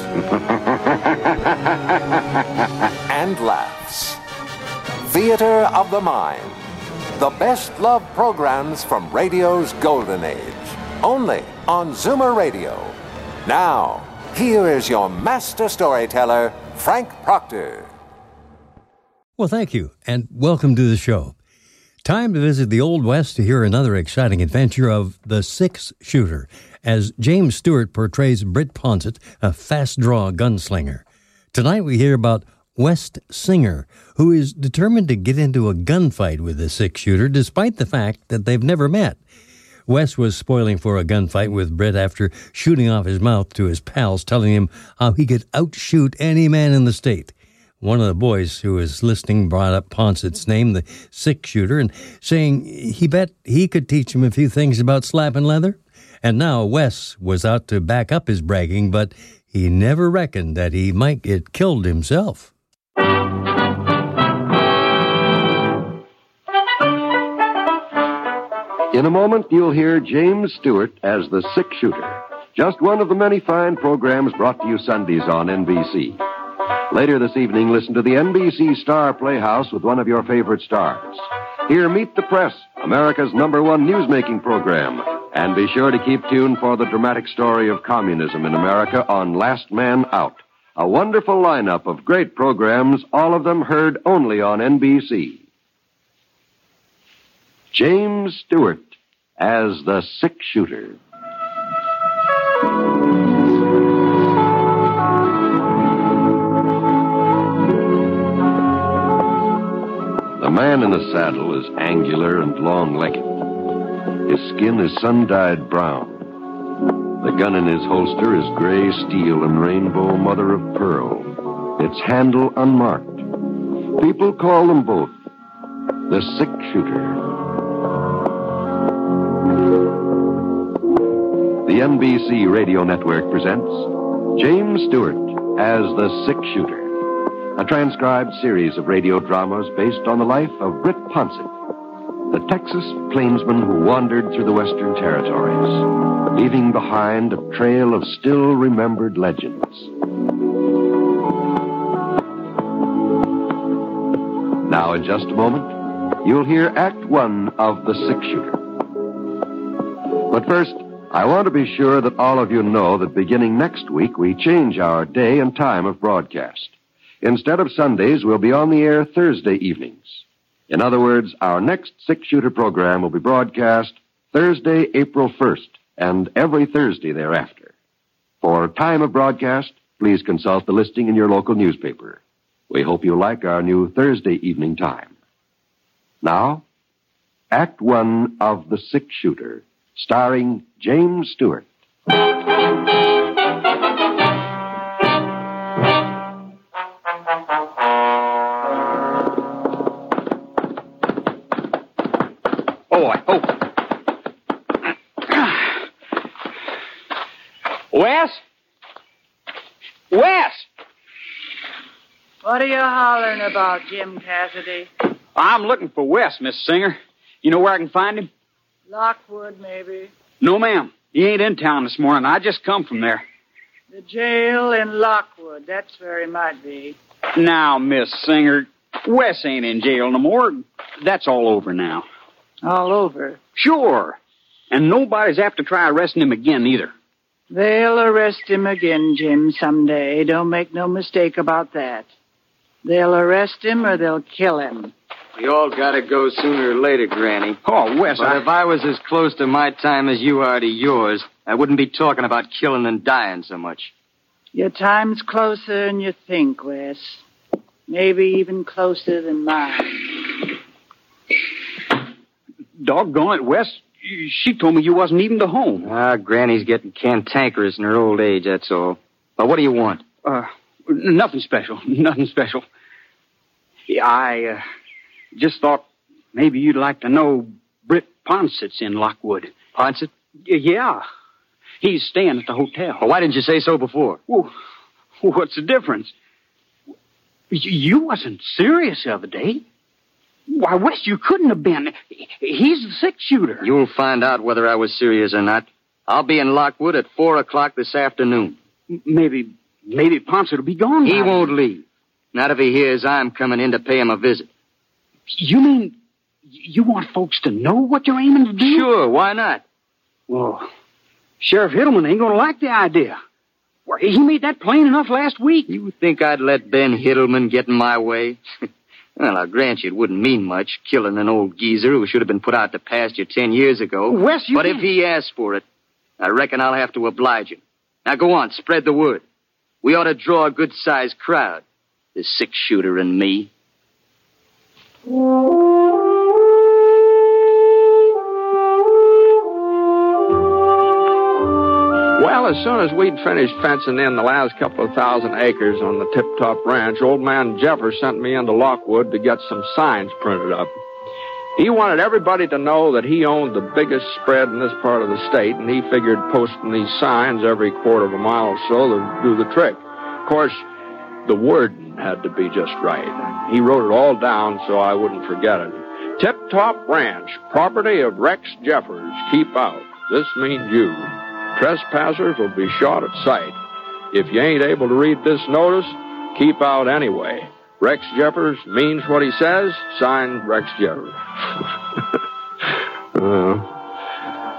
and laughs. Theater of the Mind. The best love programs from radio's golden age. Only on Zoomer Radio. Now, here is your master storyteller, Frank Proctor. Well, thank you, and welcome to the show. Time to visit the Old West to hear another exciting adventure of the six shooter, as James Stewart portrays Britt Ponsett, a fast draw gunslinger. Tonight we hear about Wes Singer, who is determined to get into a gunfight with the six shooter despite the fact that they've never met. Wes was spoiling for a gunfight with Britt after shooting off his mouth to his pals, telling him how he could outshoot any man in the state. One of the boys who was listening brought up Ponsett's name, the six shooter, and saying he bet he could teach him a few things about slapping leather. And now Wes was out to back up his bragging, but he never reckoned that he might get killed himself. In a moment, you'll hear James Stewart as the six shooter. Just one of the many fine programs brought to you Sundays on NBC. Later this evening, listen to the NBC Star Playhouse with one of your favorite stars. Here, Meet the Press, America's number one newsmaking program. And be sure to keep tuned for the dramatic story of communism in America on Last Man Out. A wonderful lineup of great programs, all of them heard only on NBC. James Stewart as the six shooter. The man in the saddle is angular and long legged. His skin is sun dyed brown. The gun in his holster is gray steel and rainbow mother of pearl, its handle unmarked. People call them both the six shooter. The NBC Radio Network presents James Stewart as the Six Shooter, a transcribed series of radio dramas based on the life of Britt Ponsett, the Texas plainsman who wandered through the Western Territories, leaving behind a trail of still remembered legends. Now, in just a moment, you'll hear Act One of The Six Shooter. But first, I want to be sure that all of you know that beginning next week, we change our day and time of broadcast. Instead of Sundays, we'll be on the air Thursday evenings. In other words, our next six shooter program will be broadcast Thursday, April 1st, and every Thursday thereafter. For time of broadcast, please consult the listing in your local newspaper. We hope you like our new Thursday evening time. Now, Act One of The Six Shooter starring James Stewart. Hollering about, Jim Cassidy? I'm looking for Wes, Miss Singer. You know where I can find him? Lockwood, maybe. No, ma'am. He ain't in town this morning. I just come from there. The jail in Lockwood. That's where he might be. Now, Miss Singer, Wes ain't in jail no more. That's all over now. All over. Sure. And nobody's apt to try arresting him again, either. They'll arrest him again, Jim, someday. Don't make no mistake about that. They'll arrest him or they'll kill him. We all gotta go sooner or later, Granny. Oh, Wes, But I... if I was as close to my time as you are to yours, I wouldn't be talking about killing and dying so much. Your time's closer than you think, Wes. Maybe even closer than mine. Doggone it, Wes. She told me you wasn't even to home. Ah, Granny's getting cantankerous in her old age, that's all. But what do you want? uh, nothing special. Nothing special. Yeah, I uh, just thought maybe you'd like to know Britt Ponsett's in Lockwood. Ponsett? Y- Yeah. He's staying at the hotel. Well, why didn't you say so before? Well, what's the difference? Y- You wasn't serious the other day. Why, Wes, you couldn't have been. He's the six shooter. You'll find out whether I was serious or not. I'll be in Lockwood at four o'clock this afternoon. M- Maybe, maybe Ponsett will be gone. He won't leave. Not if he hears I'm coming in to pay him a visit. You mean you want folks to know what you're aiming to do? Sure, why not? Well, Sheriff Hiddleman ain't gonna like the idea. Well, he made that plain enough last week. You think I'd let Ben Hiddleman get in my way? well, I'll grant you it wouldn't mean much, killing an old geezer who should have been put out to pasture ten years ago. Wes, you but if can't- he asks for it, I reckon I'll have to oblige him. Now go on, spread the word. We ought to draw a good-sized crowd. The six-shooter and me. Well, as soon as we'd finished fencing in the last couple of thousand acres on the Tip Top Ranch, old man Jeffers sent me into Lockwood to get some signs printed up. He wanted everybody to know that he owned the biggest spread in this part of the state, and he figured posting these signs every quarter of a mile or so would do the trick. Of course, the wording had to be just right. He wrote it all down so I wouldn't forget it. Tip Top Ranch, property of Rex Jeffers. Keep out. This means you. Trespassers will be shot at sight. If you ain't able to read this notice, keep out anyway. Rex Jeffers means what he says. Signed, Rex Jeffers. uh,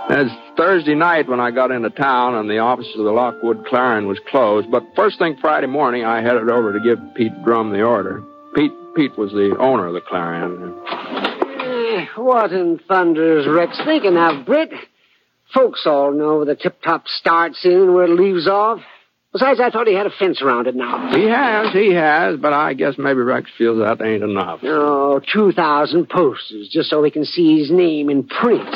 it's Thursday night when I got into town and the office of the Lockwood Clarion was closed. But first thing Friday morning, I headed over to give Pete Drum the order. Pete Pete was the owner of the Clarion. Eh, What in thunder is Rex thinking of, Britt? Folks all know the tip top starts in where it leaves off. Besides, I thought he had a fence around it now. He has, he has, but I guess maybe Rex feels that ain't enough. Oh, 2,000 posters just so we can see his name in print.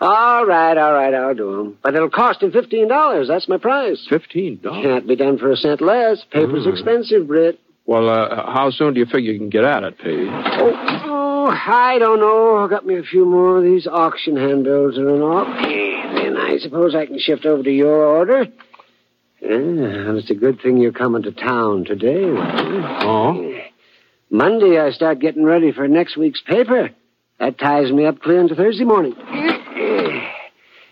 All right, all right, I'll do 'em. But it'll cost him $15. That's my price. Fifteen dollars. Can't be done for a cent less. Paper's Mm. expensive, Britt. Well, uh, how soon do you figure you can get at it, Pete? Oh, oh, I don't know. I got me a few more of these auction handbills are off. Then I suppose I can shift over to your order. Yeah, and it's a good thing you're coming to town today. Walter. Oh? Monday, I start getting ready for next week's paper. That ties me up clear into Thursday morning. Mm-hmm.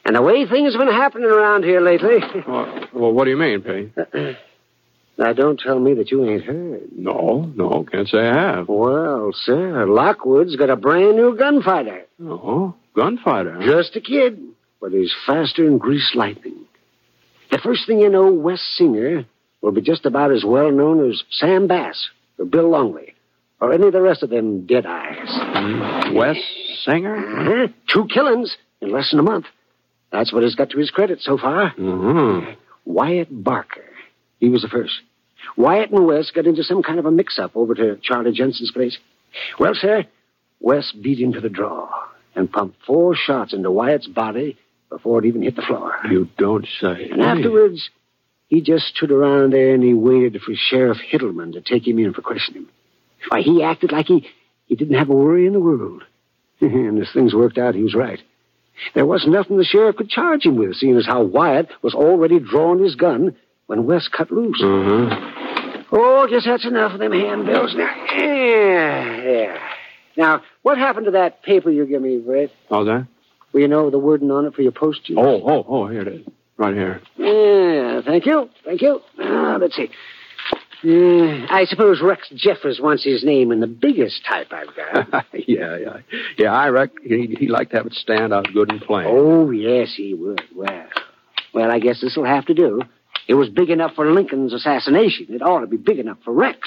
And the way things have been happening around here lately. Well, well, what do you mean, Pete? now, don't tell me that you ain't heard. No, no, can't say I have. Well, sir, Lockwood's got a brand new gunfighter. Oh, gunfighter. huh? Just a kid, but he's faster than greased lightning. The first thing you know, Wes Singer will be just about as well known as Sam Bass or Bill Longley or any of the rest of them dead eyes. Mm, Wes Singer? Uh-huh. Two killings in less than a month. That's what he's got to his credit so far. Mm-hmm. Wyatt Barker. He was the first. Wyatt and Wes got into some kind of a mix-up over to Charlie Jensen's place. Well, sir, Wes beat him to the draw and pumped four shots into Wyatt's body before it even hit the floor. You don't say. And afterwards, he just stood around there and he waited for Sheriff Hiddleman to take him in for questioning. Why, he acted like he, he didn't have a worry in the world. and as things worked out, he was right. There wasn't nothing the sheriff could charge him with, seeing as how Wyatt was already drawing his gun when Wes cut loose. Mm-hmm. Oh, guess that's enough of them handbills now. Yeah, yeah. Now, what happened to that paper you gave me, Britt? How's that? Well, you know the wording on it for your postage? Oh, oh, oh, here it is. Right here. Yeah, thank you. Thank you. Now, let's see. Uh, I suppose Rex Jeffers wants his name in the biggest type I've got. yeah, yeah. Yeah, I reckon he'd, he'd like to have it stand out good and plain. oh, yes, he would. Well, well, I guess this'll have to do. It was big enough for Lincoln's assassination. It ought to be big enough for Rex.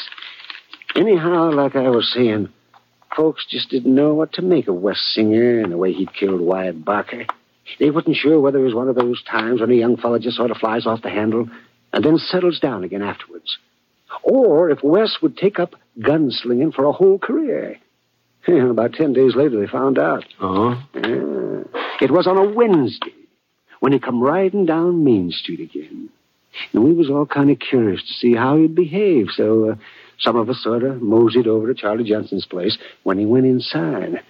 Anyhow, like I was saying, folks just didn't know what to make of Wes Singer and the way he'd killed Wyatt Barker. They wasn't sure whether it was one of those times when a young fella just sort of flies off the handle and then settles down again afterwards. Or if Wes would take up gunslinging for a whole career. Yeah, about ten days later, they found out. Uh-huh. Yeah. It was on a Wednesday when he come riding down Main Street again. And we was all kind of curious to see how he'd behave, so uh, some of us sort of moseyed over to Charlie Johnson's place when he went inside.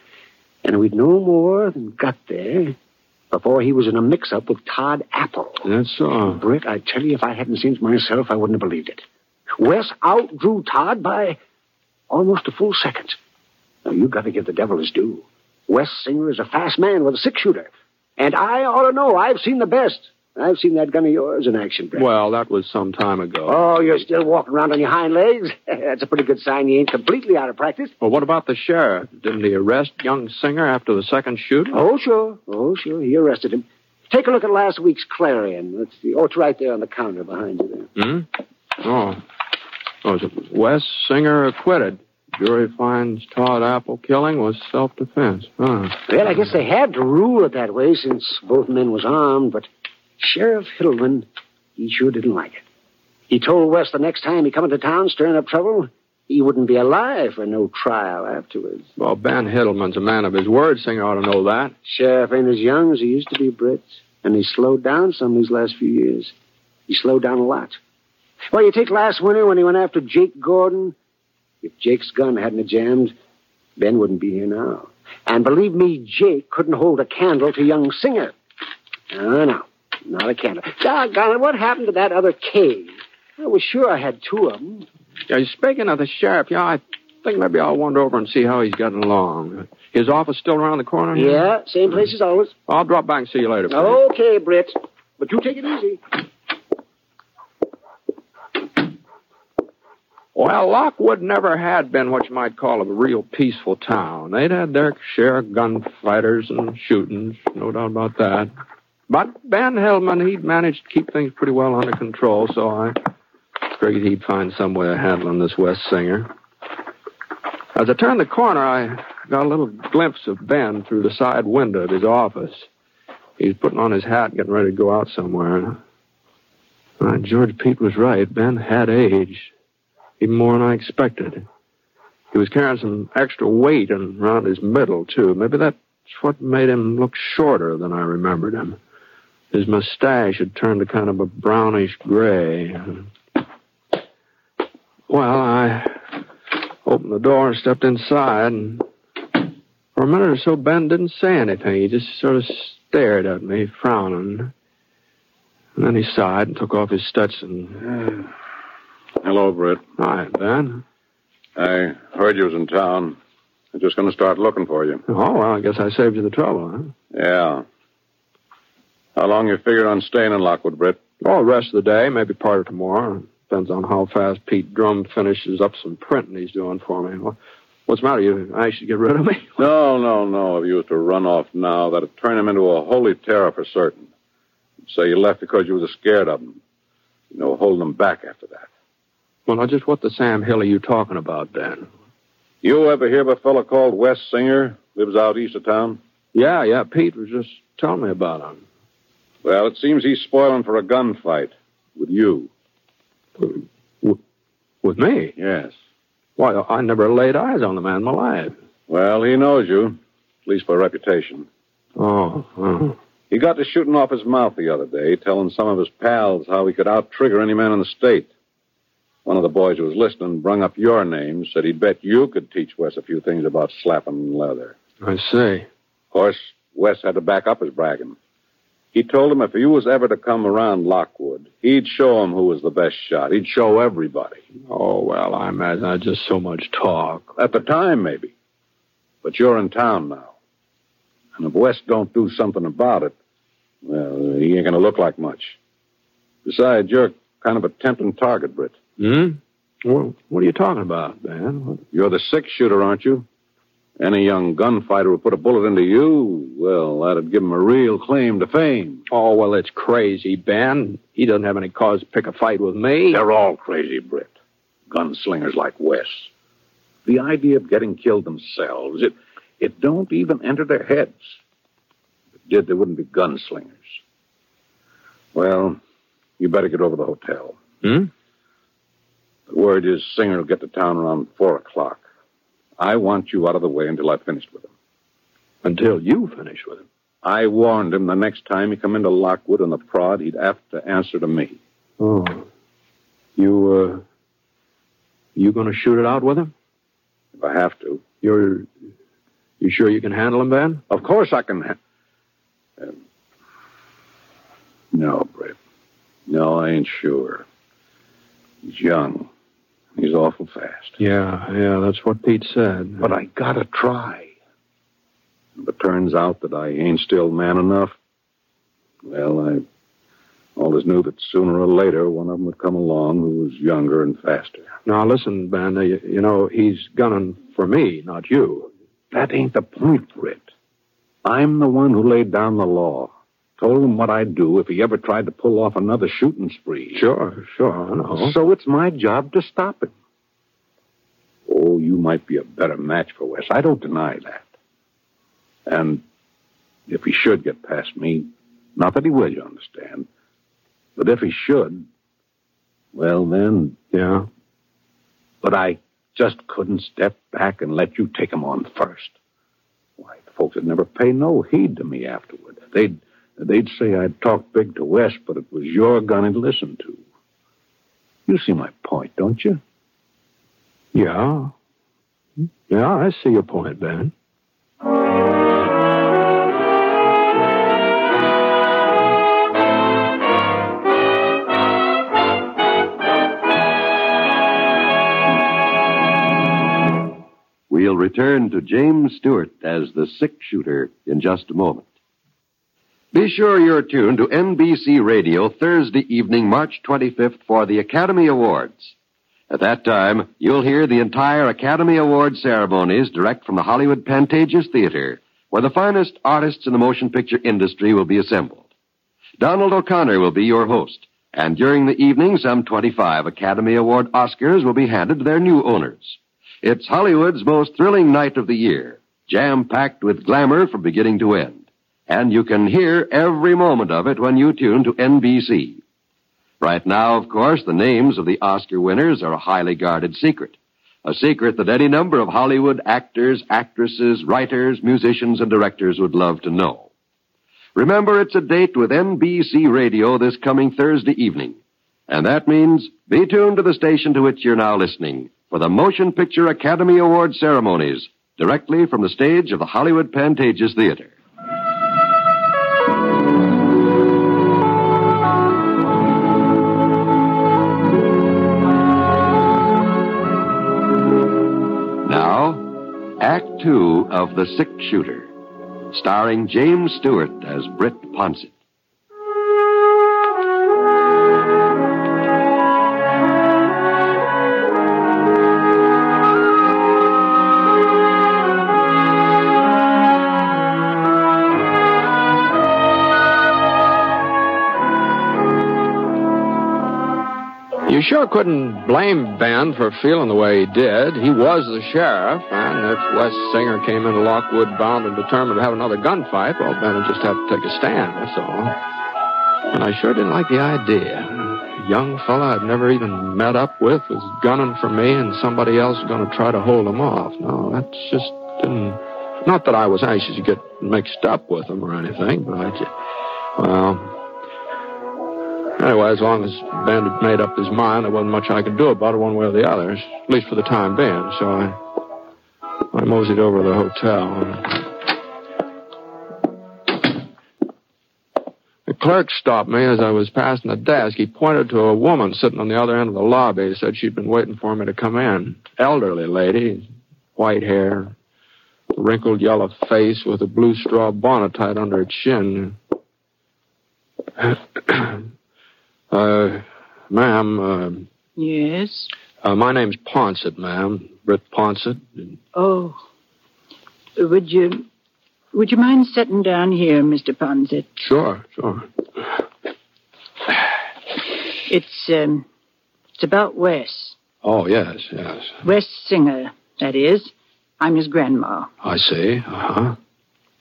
And we'd no more than got there before he was in a mix-up with Todd Apple. That's so. Britt, I tell you, if I hadn't seen it myself, I wouldn't have believed it. Wes outdrew Todd by almost a full second. Now, you've got to give the devil his due. Wes Singer is a fast man with a six-shooter. And I ought to know. I've seen the best. I've seen that gun of yours in action, Britt. Well, that was some time ago. Oh, you're still walking around on your hind legs? That's a pretty good sign you ain't completely out of practice. Well, what about the sheriff? Didn't he arrest young Singer after the second shooting? Oh, sure. Oh, sure. He arrested him. Take a look at last week's Clarion. Let's see. Oh, it's right there on the counter behind you there. Hmm? Oh. Oh, is it Wes Singer acquitted? Jury finds Todd Apple killing was self-defense. Huh. Well, I guess they had to rule it that way since both men was armed, but Sheriff Hiddleman, he sure didn't like it. He told Wes the next time he come into town stirring up trouble, he wouldn't be alive for no trial afterwards. Well, Ben Hiddleman's a man of his word. Singer ought to know that. Sheriff ain't as young as he used to be, Britt, and he slowed down some these last few years. He slowed down a lot. Well, you take last winter when he went after Jake Gordon. If Jake's gun hadn't jammed, Ben wouldn't be here now. And believe me, Jake couldn't hold a candle to young Singer. Ah, no, no, not a candle. Doggone it, what happened to that other cave? I was sure I had two of them. Yeah, speaking of the sheriff, yeah, I think maybe I'll wander over and see how he's getting along. His office still around the corner? here? Yeah, same place as always. I'll drop by and see you later. Pete. Okay, Britt. But you take it easy. Well, Lockwood never had been what you might call a real peaceful town. They'd had their share of gunfighters and shootings, no doubt about that. But Ben Hellman, he'd managed to keep things pretty well under control, so I figured he'd find some way of handling this Wes Singer. As I turned the corner, I got a little glimpse of Ben through the side window of his office. He was putting on his hat getting ready to go out somewhere. Uh, George Pete was right. Ben had aged even more than I expected. He was carrying some extra weight and around his middle, too. Maybe that's what made him look shorter than I remembered him. His mustache had turned to kind of a brownish gray. Well, I opened the door and stepped inside, and for a minute or so, Ben didn't say anything. He just sort of stared at me, frowning. And then he sighed and took off his Stetson. Hello, Britt. Hi, Ben. I heard you was in town. I'm just going to start looking for you. Oh, well, I guess I saved you the trouble, huh? Yeah. How long you figured on staying in Lockwood, Britt? Oh, the rest of the day, maybe part of tomorrow. Depends on how fast Pete Drum finishes up some printing he's doing for me. What's the matter? You to get rid of me? No, no, no. If you was to run off now, that'd turn him into a holy terror for certain. Say you left because you was scared of him. You know, holding him back after that. Well, now, just what the Sam Hill are you talking about, Ben? You ever hear of a fellow called Wes Singer? Lives out east of town? Yeah, yeah, Pete was just telling me about him. Well, it seems he's spoiling for a gunfight with you. W- with me? Yes. Why, I never laid eyes on the man in my life. Well, he knows you, at least by reputation. Oh, oh. He got to shooting off his mouth the other day, telling some of his pals how he could out trigger any man in the state. One of the boys who was listening brung up your name, said he'd bet you could teach Wes a few things about slapping leather. I see. Of course, Wes had to back up his bragging. He told him if he was ever to come around Lockwood, he'd show him who was the best shot. He'd show everybody. Oh, well, I imagine that's just so much talk. At the time, maybe. But you're in town now. And if Wes don't do something about it, well, he ain't going to look like much. Besides, you're kind of a tempting target, Britt. Hmm? Well, what are you talking about, Ben? What? You're the six shooter, aren't you? Any young gunfighter who put a bullet into you, well, that'd give him a real claim to fame. Oh, well, it's crazy, Ben. He doesn't have any cause to pick a fight with me. They're all crazy, Britt. Gunslingers like Wes. The idea of getting killed themselves, it, it don't even enter their heads. If it did, they wouldn't be gunslingers. Well, you better get over to the hotel. Hmm? The word is Singer will get to town around four o'clock. I want you out of the way until I've finished with him. Until you finish with him. I warned him the next time he come into Lockwood on the prod, he'd have to answer to me. Oh. You, uh, you gonna shoot it out with him? If I have to. You're, you sure you can handle him, Ben? Of course I can. Ha- uh, no, Britt. No, I ain't sure. He's young. He's awful fast. Yeah, yeah, that's what Pete said. But I gotta try. If it turns out that I ain't still man enough, well, I always knew that sooner or later one of them would come along who was younger and faster. Now, listen, Ben, you, you know, he's gunning for me, not you. That ain't the point, Britt. I'm the one who laid down the law. Told him what I'd do if he ever tried to pull off another shooting spree. Sure, sure, I know. So it's my job to stop him. Oh, you might be a better match for Wes. I don't deny that. And if he should get past me, not that he will, you understand, but if he should, well, then, Yeah? but I just couldn't step back and let you take him on first. Why, the folks would never pay no heed to me afterward. They'd they'd say I'd talk big to Wes, but it was your gun he'd listen to. You see my point, don't you? Yeah. Yeah, I see your point, Ben. We'll return to James Stewart as the six shooter in just a moment. Be sure you're tuned to NBC Radio Thursday evening, March 25th for the Academy Awards. At that time, you'll hear the entire Academy Award ceremonies direct from the Hollywood Pantages Theater, where the finest artists in the motion picture industry will be assembled. Donald O'Connor will be your host, and during the evening, some 25 Academy Award Oscars will be handed to their new owners. It's Hollywood's most thrilling night of the year, jam packed with glamour from beginning to end. And you can hear every moment of it when you tune to NBC. Right now, of course, the names of the Oscar winners are a highly guarded secret. A secret that any number of Hollywood actors, actresses, writers, musicians, and directors would love to know. Remember, it's a date with NBC Radio this coming Thursday evening. And that means be tuned to the station to which you're now listening for the Motion Picture Academy Award ceremonies directly from the stage of the Hollywood Pantages Theater. Two of The Six Shooter, starring James Stewart as Britt Ponsett. Sure couldn't blame Ben for feeling the way he did. He was the sheriff, and if Wes Singer came into Lockwood bound and determined to have another gunfight, well, Ben would just have to take a stand, that's all. And I sure didn't like the idea. A young fella I'd never even met up with was gunning for me, and somebody else was going to try to hold him off. No, that just didn't. Not that I was anxious to get mixed up with him or anything, but I just. Well, Anyway, as long as Ben had made up his mind, there wasn't much I could do about it one way or the other, at least for the time being. So I, I moseyed over to the hotel. The clerk stopped me as I was passing the desk. He pointed to a woman sitting on the other end of the lobby. He said she'd been waiting for me to come in. Elderly lady, white hair, wrinkled yellow face with a blue straw bonnet tied under her chin. Uh, ma'am, uh, Yes. uh, my name's Ponsett, ma'am. Britt Ponsett. Oh. Would you would you mind sitting down here, Mr. Ponsett? Sure, sure. It's um it's about Wes. Oh, yes, yes. Wes Singer, that is. I'm his grandma. I see. Uh-huh.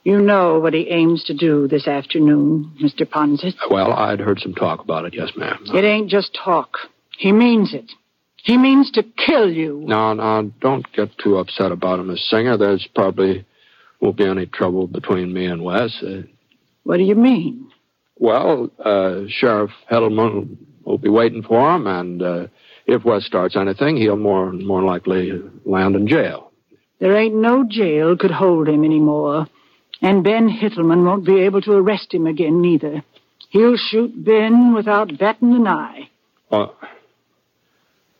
You know what he aims to do this afternoon, Mr. Ponsett. Well, I'd heard some talk about it, yes, ma'am. It ain't just talk. He means it. He means to kill you. Now, now, don't get too upset about him, Miss Singer. There's probably won't be any trouble between me and Wes. Uh, What do you mean? well, uh, Sheriff Heddleman We'll be waiting for him, and uh, if Wes starts anything, he'll more more likely land in jail. There ain't no jail could hold him anymore. And Ben Hittleman won't be able to arrest him again, neither. He'll shoot Ben without batting an eye. Well,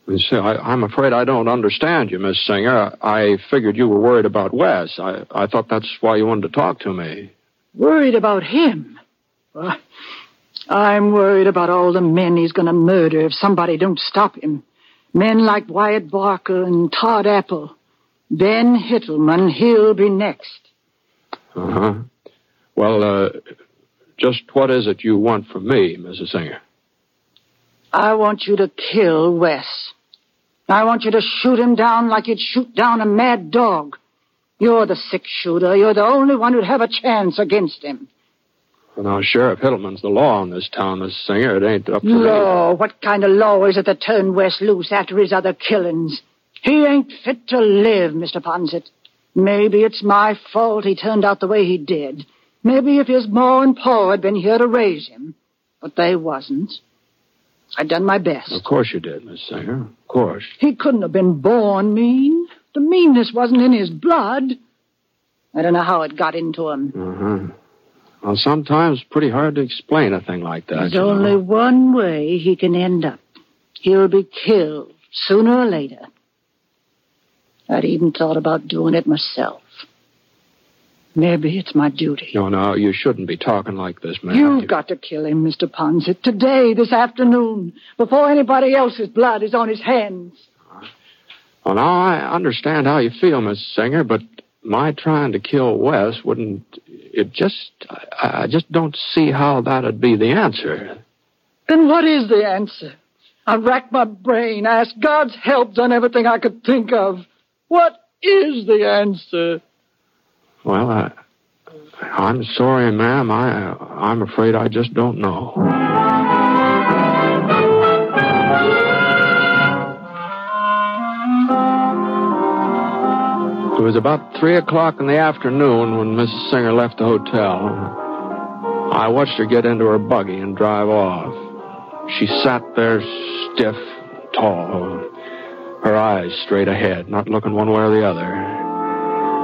you see, I, I'm afraid I don't understand you, Miss Singer. I figured you were worried about Wes. I, I thought that's why you wanted to talk to me. Worried about him? Well, I'm worried about all the men he's going to murder if somebody don't stop him. Men like Wyatt Barker and Todd Apple. Ben Hittleman, he'll be next. Uh huh. Well, uh, just what is it you want from me, Mrs. Singer? I want you to kill Wes. I want you to shoot him down like you'd shoot down a mad dog. You're the six shooter. You're the only one who'd have a chance against him. Well, now, Sheriff Hittleman's the law in this town, Mrs. Singer. It ain't up to me. Law? What kind of law is it that turned Wes loose after his other killings? He ain't fit to live, Mr. Ponsett. Maybe it's my fault he turned out the way he did. Maybe if his ma and pa had been here to raise him. But they wasn't. I done my best. Of course you did, Miss Singer. Of course. He couldn't have been born mean. The meanness wasn't in his blood. I don't know how it got into him. Uh-huh. Well, sometimes it's pretty hard to explain a thing like that. There's you know. only one way he can end up. He'll be killed sooner or later. I'd even thought about doing it myself. Maybe it's my duty. No, no, you shouldn't be talking like this, man. You've You- got to kill him, Mr. Ponsett, today, this afternoon, before anybody else's blood is on his hands. Well, now, I understand how you feel, Miss Singer, but my trying to kill Wes wouldn't. It just. I, I just don't see how that'd be the answer. Then what is the answer? I racked my brain, asked God's help, done everything I could think of. What is the answer? Well, I. I'm sorry, ma'am. I, I'm afraid I just don't know. It was about three o'clock in the afternoon when Mrs. Singer left the hotel. I watched her get into her buggy and drive off. She sat there stiff, tall, her eyes straight ahead, not looking one way or the other.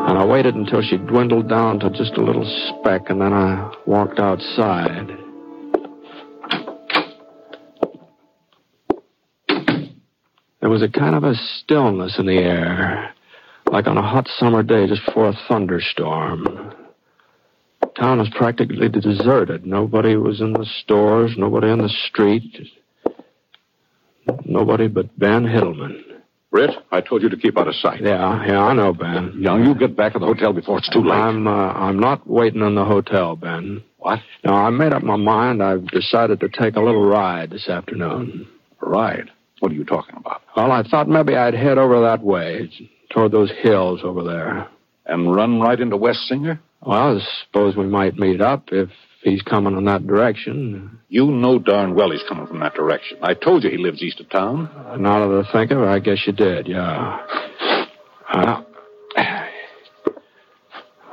And I waited until she dwindled down to just a little speck, and then I walked outside. There was a kind of a stillness in the air, like on a hot summer day just before a thunderstorm. The Town was practically deserted. Nobody was in the stores, nobody in the street. Nobody but Ben Hittleman. Britt, I told you to keep out of sight. Yeah, yeah, I know, Ben. Now, you get back to the hotel before it's too late. I'm uh, I'm not waiting in the hotel, Ben. What? No, I made up my mind. I've decided to take a little ride this afternoon. Ride? What are you talking about? Well, I thought maybe I'd head over that way, toward those hills over there. And run right into Wes Singer? Well, I suppose we might meet up if he's coming in that direction. You know darn well he's coming from that direction. I told you he lives east of town. Now that I think of it, I guess you did, yeah. Uh,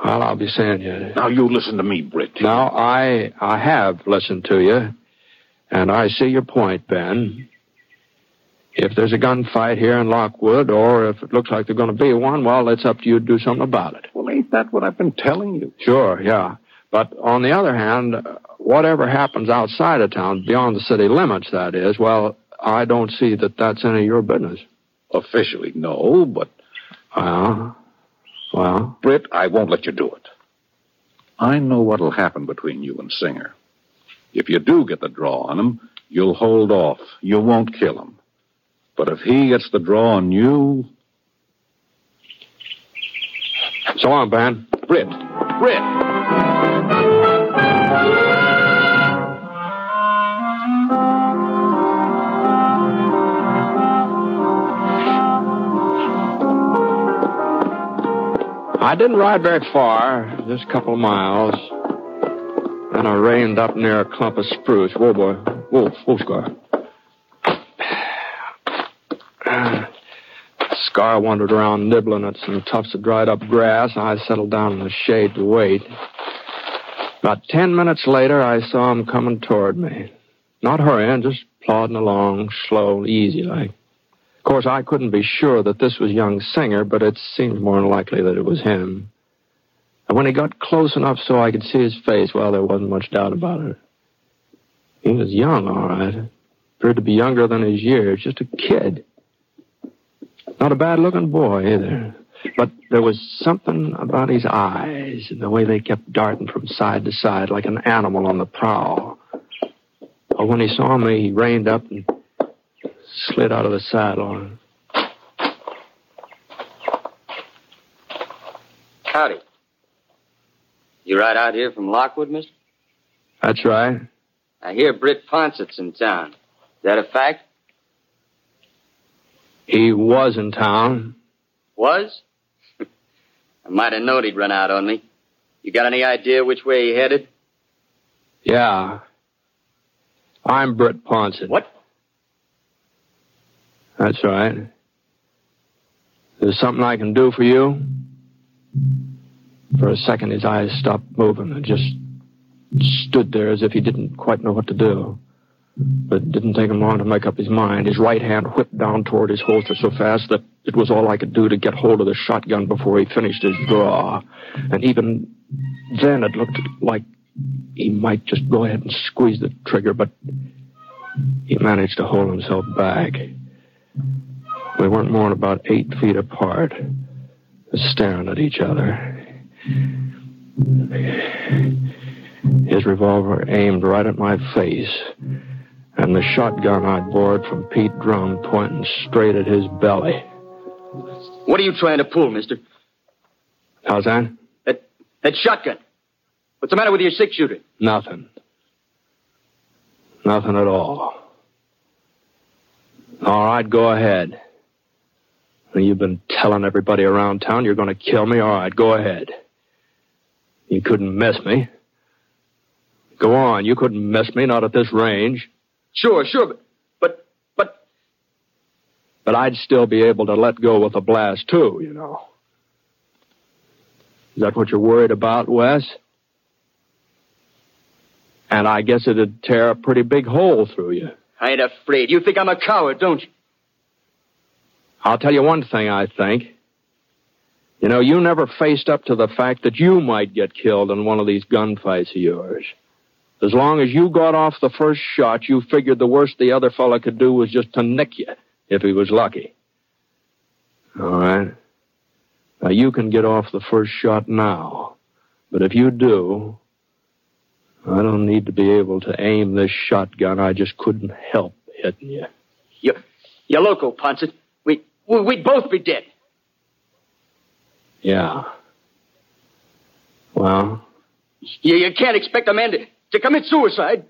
well, I'll be seeing you. Now, you listen to me, Britt. Now, I I have listened to you, and I see your point, Ben. If there's a gunfight here in Lockwood, or if it looks like there's going to be one, well, it's up to you to do something about it. Well, ain't that what I've been telling you? Sure, yeah. But on the other hand, whatever happens outside of town, beyond the city limits, that is, well, I don't see that that's any of your business. Officially, no, but, Well, well, Britt, I won't let you do it. I know what'll happen between you and Singer. If you do get the draw on him, you'll hold off. You won't kill him. But if he gets the draw on you, so long, Ben. Britt, Britt. I didn't ride very far, just a couple of miles. Then I reined up near a clump of spruce. Whoa, boy. Whoa, whoa, Scar. Scar wandered around nibbling at some tufts of dried up grass. And I settled down in the shade to wait. About ten minutes later, I saw him coming toward me. Not hurrying, just plodding along, slow, easy like. Of course, I couldn't be sure that this was young Singer, but it seemed more than likely that it was him. And when he got close enough so I could see his face, well, there wasn't much doubt about it. He was young, all right. Appeared to be younger than his years, just a kid. Not a bad looking boy either. But there was something about his eyes and the way they kept darting from side to side like an animal on the prowl. But when he saw me, he reined up and slid out of the saddle. Howdy. You right out here from Lockwood, mister? That's right. I hear Britt Ponsett's in town. Is that a fact? He was in town. Was? I might have known he'd run out on me. You got any idea which way he headed? Yeah. I'm Britt Ponsett. What? That's right. There's something I can do for you? For a second, his eyes stopped moving and just stood there as if he didn't quite know what to do. But it didn't take him long to make up his mind. His right hand whipped down toward his holster so fast that it was all I could do to get hold of the shotgun before he finished his draw. And even then, it looked like he might just go ahead and squeeze the trigger, but he managed to hold himself back. We weren't more than about eight feet apart, staring at each other. His revolver aimed right at my face and the shotgun I'd borrowed from Pete Drum pointing straight at his belly. What are you trying to pull, mister? How's that? That, that shotgun. What's the matter with your six shooter? Nothing. Nothing at all. All right, go ahead. You've been telling everybody around town you're going to kill me. All right, go ahead. You couldn't miss me. Go on, you couldn't miss me, not at this range. Sure, sure, but, but, but. But I'd still be able to let go with a blast, too, you know. Is that what you're worried about, Wes? And I guess it'd tear a pretty big hole through you. I ain't afraid. You think I'm a coward, don't you? I'll tell you one thing, I think. You know, you never faced up to the fact that you might get killed in one of these gunfights of yours. As long as you got off the first shot, you figured the worst the other fellow could do was just to nick you, if he was lucky. All right. Now, you can get off the first shot now. But if you do, I don't need to be able to aim this shotgun. I just couldn't help hitting you. You, you're loco, Ponsett. We, we, we'd both be dead. Yeah. Well? You, you can't expect a man to, to commit suicide.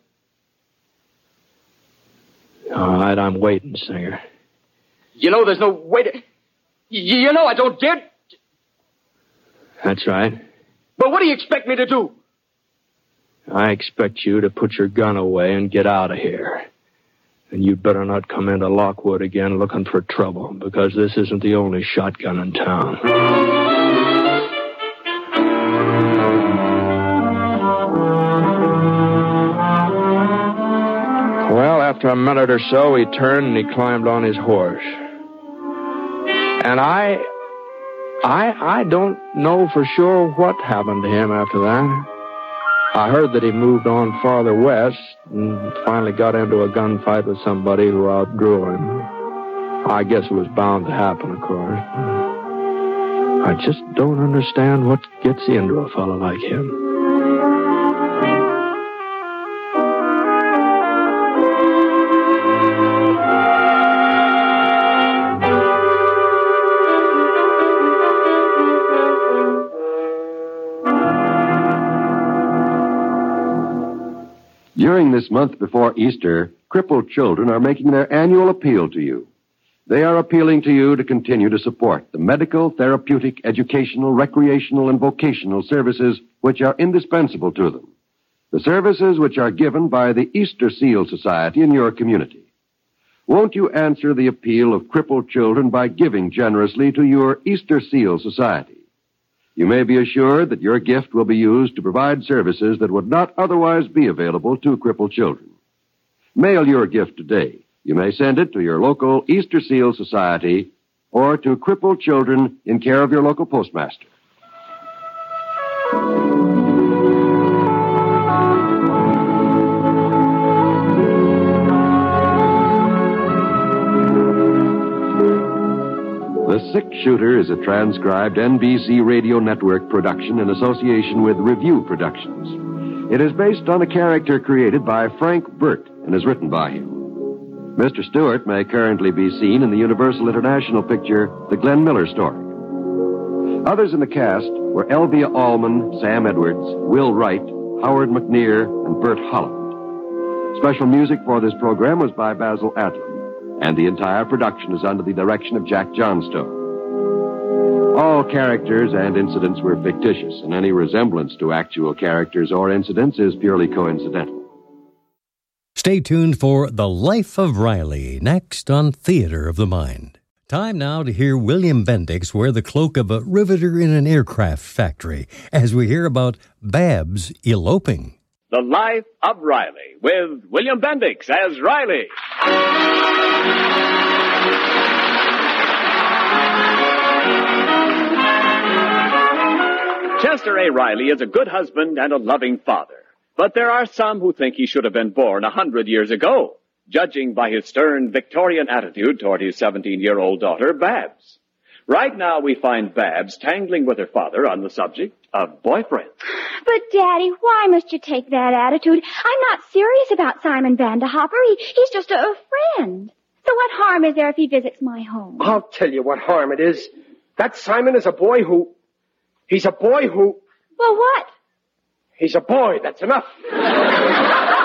All right, I'm waiting, Singer. You know there's no way to... You, know I don't dare... That's right. But what do you expect me to do? I expect you to put your gun away and get out of here. And you'd better not come into Lockwood again looking for trouble, because this isn't the only shotgun in town. After a minute or so, he turned and he climbed on his horse. And I. I. I don't know for sure what happened to him after that. I heard that he moved on farther west and finally got into a gunfight with somebody who outdrew him. I guess it was bound to happen, of course. I just don't understand what gets into a fellow like him. During this month before Easter, crippled children are making their annual appeal to you. They are appealing to you to continue to support the medical, therapeutic, educational, recreational, and vocational services which are indispensable to them. The services which are given by the Easter Seal Society in your community. Won't you answer the appeal of crippled children by giving generously to your Easter Seal Society? You may be assured that your gift will be used to provide services that would not otherwise be available to crippled children. Mail your gift today. You may send it to your local Easter Seal Society or to crippled children in care of your local postmaster. The Six Shooter is a transcribed NBC Radio Network production in association with Review Productions. It is based on a character created by Frank Burt and is written by him. Mr. Stewart may currently be seen in the Universal International picture, The Glenn Miller Story. Others in the cast were Elvia Allman, Sam Edwards, Will Wright, Howard McNear, and Bert Holland. Special music for this program was by Basil Adlam, and the entire production is under the direction of Jack Johnstone. All characters and incidents were fictitious, and any resemblance to actual characters or incidents is purely coincidental. Stay tuned for The Life of Riley, next on Theater of the Mind. Time now to hear William Bendix wear the cloak of a riveter in an aircraft factory as we hear about Babs eloping. The Life of Riley with William Bendix as Riley. Chester A. Riley is a good husband and a loving father. But there are some who think he should have been born a hundred years ago, judging by his stern Victorian attitude toward his 17-year-old daughter, Babs. Right now we find Babs tangling with her father on the subject of boyfriends. But, Daddy, why must you take that attitude? I'm not serious about Simon Vanderhopper. He, he's just a, a friend. So what harm is there if he visits my home? I'll tell you what harm it is. That Simon is a boy who... He's a boy who... Well, what? He's a boy, that's enough.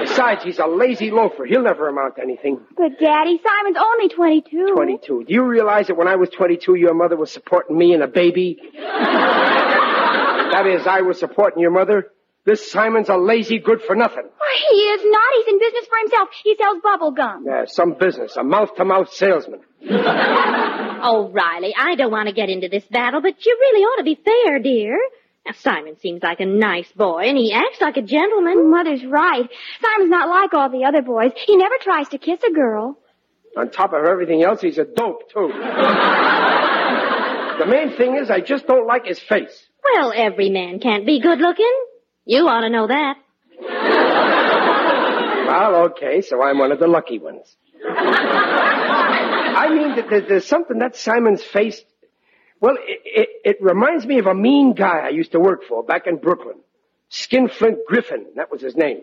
Besides, he's a lazy loafer. He'll never amount to anything. But, Daddy, Simon's only 22. 22. Do you realize that when I was 22, your mother was supporting me and a baby? that is, I was supporting your mother. This Simon's a lazy good for nothing. Why, he is not. He's in business for himself. He sells bubble gum. Yeah, some business. A mouth-to-mouth salesman. oh, Riley, I don't want to get into this battle, but you really ought to be fair, dear. Now, Simon seems like a nice boy, and he acts like a gentleman. Mother's right. Simon's not like all the other boys. He never tries to kiss a girl. On top of everything else, he's a dope, too. the main thing is, I just don't like his face. Well, every man can't be good looking. You ought to know that. well, okay, so I'm one of the lucky ones. I mean, there's something that Simon's face well, it, it, it, reminds me of a mean guy I used to work for back in Brooklyn. Skinflint Griffin, that was his name.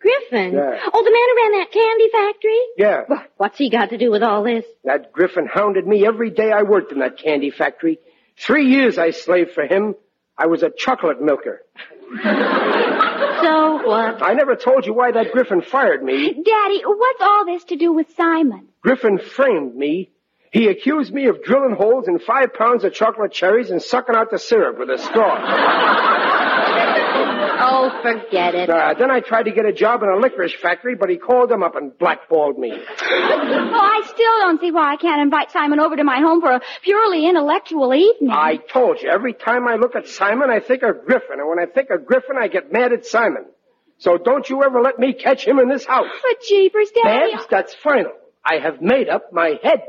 Griffin? Yeah. Oh, the man who ran that candy factory? Yeah. Well, what's he got to do with all this? That Griffin hounded me every day I worked in that candy factory. Three years I slaved for him. I was a chocolate milker. so what? I never told you why that Griffin fired me. Daddy, what's all this to do with Simon? Griffin framed me he accused me of drilling holes in five pounds of chocolate cherries and sucking out the syrup with a straw. oh, forget it. Uh, then I tried to get a job in a licorice factory, but he called him up and blackballed me. oh, I still don't see why I can't invite Simon over to my home for a purely intellectual evening. I told you, every time I look at Simon, I think of Griffin, and when I think of Griffin, I get mad at Simon. So don't you ever let me catch him in this house. But jeepers, Daddy. Babs, that's final. I have made up my head.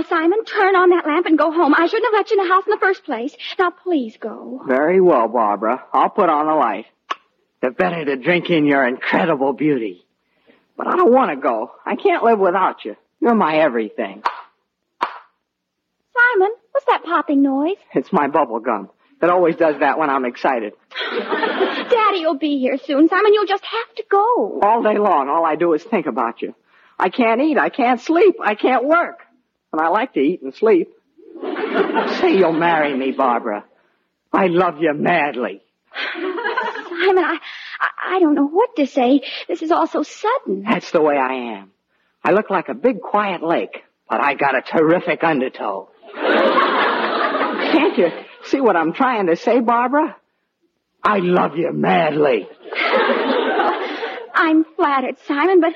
Now, Simon, turn on that lamp and go home. I shouldn't have let you in the house in the first place. Now, please go. Very well, Barbara. I'll put on a light. The better to drink in your incredible beauty. But I don't want to go. I can't live without you. You're my everything. Simon, what's that popping noise? It's my bubble gum. It always does that when I'm excited. Daddy will be here soon. Simon, you'll just have to go. All day long, all I do is think about you. I can't eat. I can't sleep. I can't work. And I like to eat and sleep. Say you'll marry me, Barbara. I love you madly. Simon, I, I, I don't know what to say. This is all so sudden. That's the way I am. I look like a big quiet lake, but I got a terrific undertow. Can't you see what I'm trying to say, Barbara? I love you madly. I'm flattered, Simon, but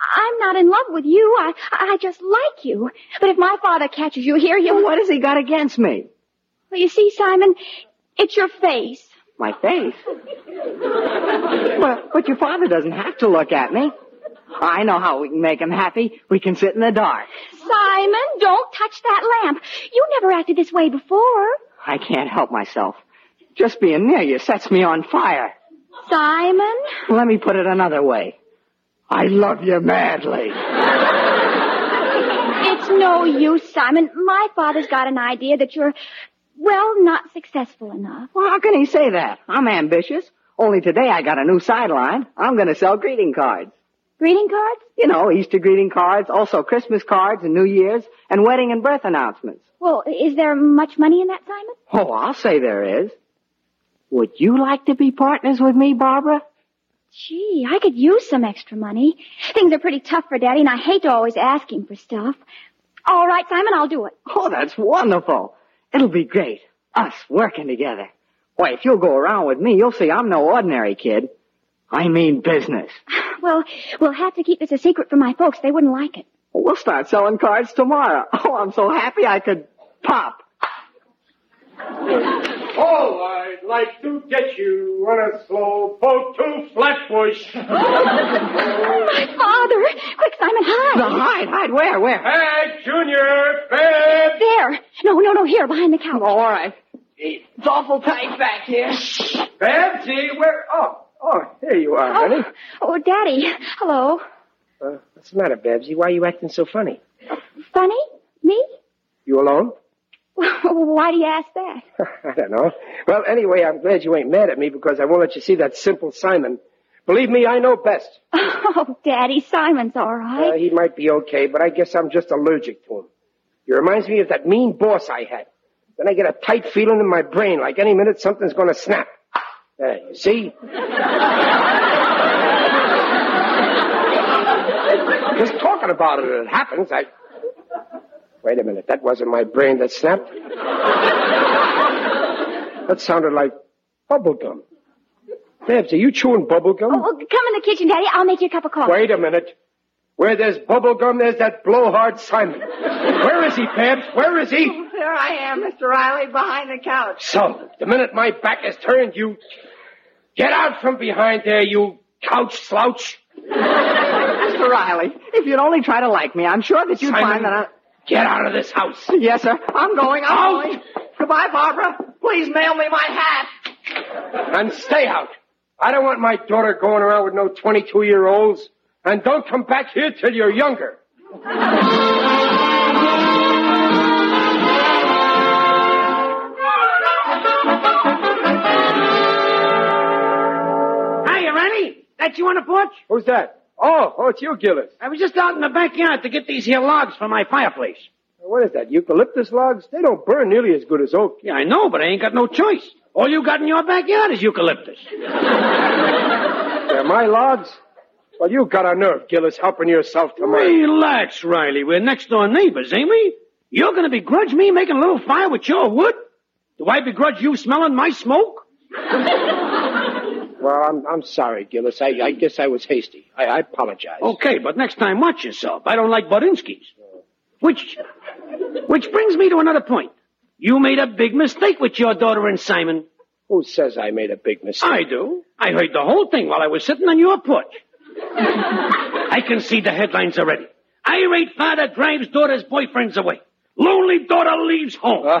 I'm not in love with you. I I just like you. But if my father catches you here, you what has he got against me? Well, you see, Simon, it's your face. My face? but, but your father doesn't have to look at me. I know how we can make him happy. We can sit in the dark. Simon, don't touch that lamp. You never acted this way before. I can't help myself. Just being near you sets me on fire. Simon? Let me put it another way. I love you madly. It's no use, Simon. My father's got an idea that you're, well, not successful enough. Well, how can he say that? I'm ambitious. Only today I got a new sideline. I'm going to sell greeting cards. Greeting cards? You know, Easter greeting cards, also Christmas cards and New Year's, and wedding and birth announcements. Well, is there much money in that, Simon? Oh, I'll say there is. Would you like to be partners with me, Barbara? Gee, I could use some extra money. Things are pretty tough for Daddy, and I hate to always ask him for stuff. All right, Simon, I'll do it. Oh, that's wonderful. It'll be great. Us working together. Why, if you'll go around with me, you'll see I'm no ordinary kid. I mean business. Well, we'll have to keep this a secret from my folks. They wouldn't like it. We'll start selling cards tomorrow. Oh, I'm so happy I could pop. Oh, I'd like to get you on a slow boat to Flatbush. My father! Quick, Simon, hide! No, hide, hide. Where, where? Hey, Junior, babe! There! No, no, no, here, behind the couch. Oh, all right. It's awful tight back here. Babsy, where? Oh, oh, here you are, Oh, honey. oh, Daddy. Hello. Uh, what's the matter, Babsy? Why are you acting so funny? Funny? Me? You alone? Why do you ask that? I don't know. Well, anyway, I'm glad you ain't mad at me because I won't let you see that simple Simon. Believe me, I know best. Oh, Daddy, Simon's all right. Uh, he might be okay, but I guess I'm just allergic to him. He reminds me of that mean boss I had. Then I get a tight feeling in my brain, like any minute something's going to snap. There, you see? Just talking about it, and it happens. I. Wait a minute, that wasn't my brain that snapped. That sounded like bubble gum. Babs, are you chewing bubble gum? Oh, oh, come in the kitchen, Daddy. I'll make you a cup of coffee. Wait a minute. Where there's bubble gum, there's that blowhard Simon. Where is he, Babs? Where is he? There I am, Mr. Riley, behind the couch. So, the minute my back is turned, you get out from behind there, you couch slouch. Mr. Riley, if you'd only try to like me, I'm sure that you'd Simon, find that I... Get out of this house. Yes, sir. I'm going. I'm Out. going. Goodbye, Barbara. Please mail me my hat. And stay out. I don't want my daughter going around with no 22 year olds. And don't come back here till you're younger. Hiya, Ranny. That you on the porch? Who's that? Oh, oh, it's you, Gillis. I was just out in the backyard to get these here logs for my fireplace. What is that? Eucalyptus logs? They don't burn nearly as good as oak. Yeah, I know, but I ain't got no choice. All you got in your backyard is eucalyptus. They're my logs. Well, you got a nerve, Gillis, helping yourself to mine. Relax, Riley. We're next door neighbors, ain't we? You're gonna begrudge me making a little fire with your wood? Do I begrudge you smelling my smoke? Well, I'm, I'm sorry, Gillis. I, I guess I was hasty. I, I apologize. Okay, but next time watch yourself. I don't like Budinskis. Which, which brings me to another point. You made a big mistake with your daughter and Simon. Who says I made a big mistake? I do. I heard the whole thing while I was sitting on your porch. I can see the headlines already. Irate father drives daughter's boyfriends away. Lonely daughter leaves home. Uh,